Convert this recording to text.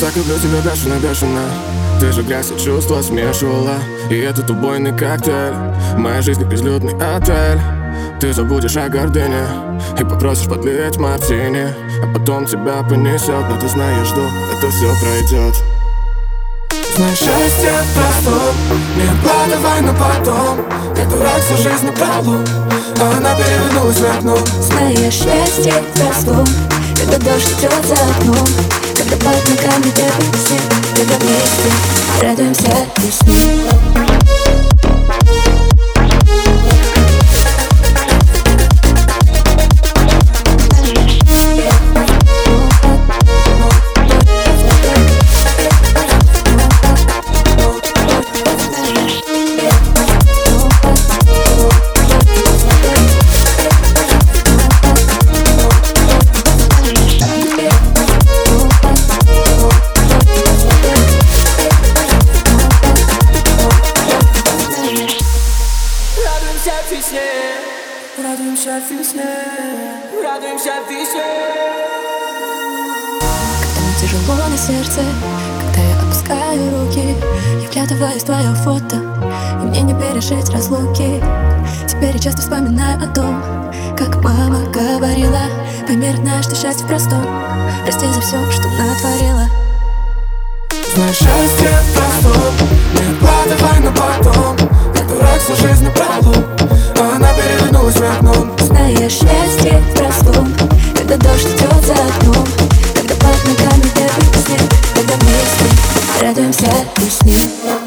Так люблю тебя бешено-бешено Ты же грязь и чувства смешивала. И этот убойный коктейль. Моя жизнь как безлюдный отель. Ты забудешь о гордыне И попросишь подлить мартини. А потом тебя понесет Но ты знаешь, жду, это все пройдет Знаешь, счастье простом Не откладывай на потом. Я дурак всю жизнь на полу А она перевернулась в окно. Знаешь, счастье простом Когда дождь идет за окном радуемся весне Радуемся весне Радуемся весне Радуемся весне Когда мне тяжело на сердце Когда я опускаю руки Я вглядываюсь в твое фото И мне не пережить разлуки. Теперь я часто вспоминаю о том Как мама говорила Пойми, родная, что счастье в простом. Прости за все, что натворила Знаешь, счастье Радуемся песне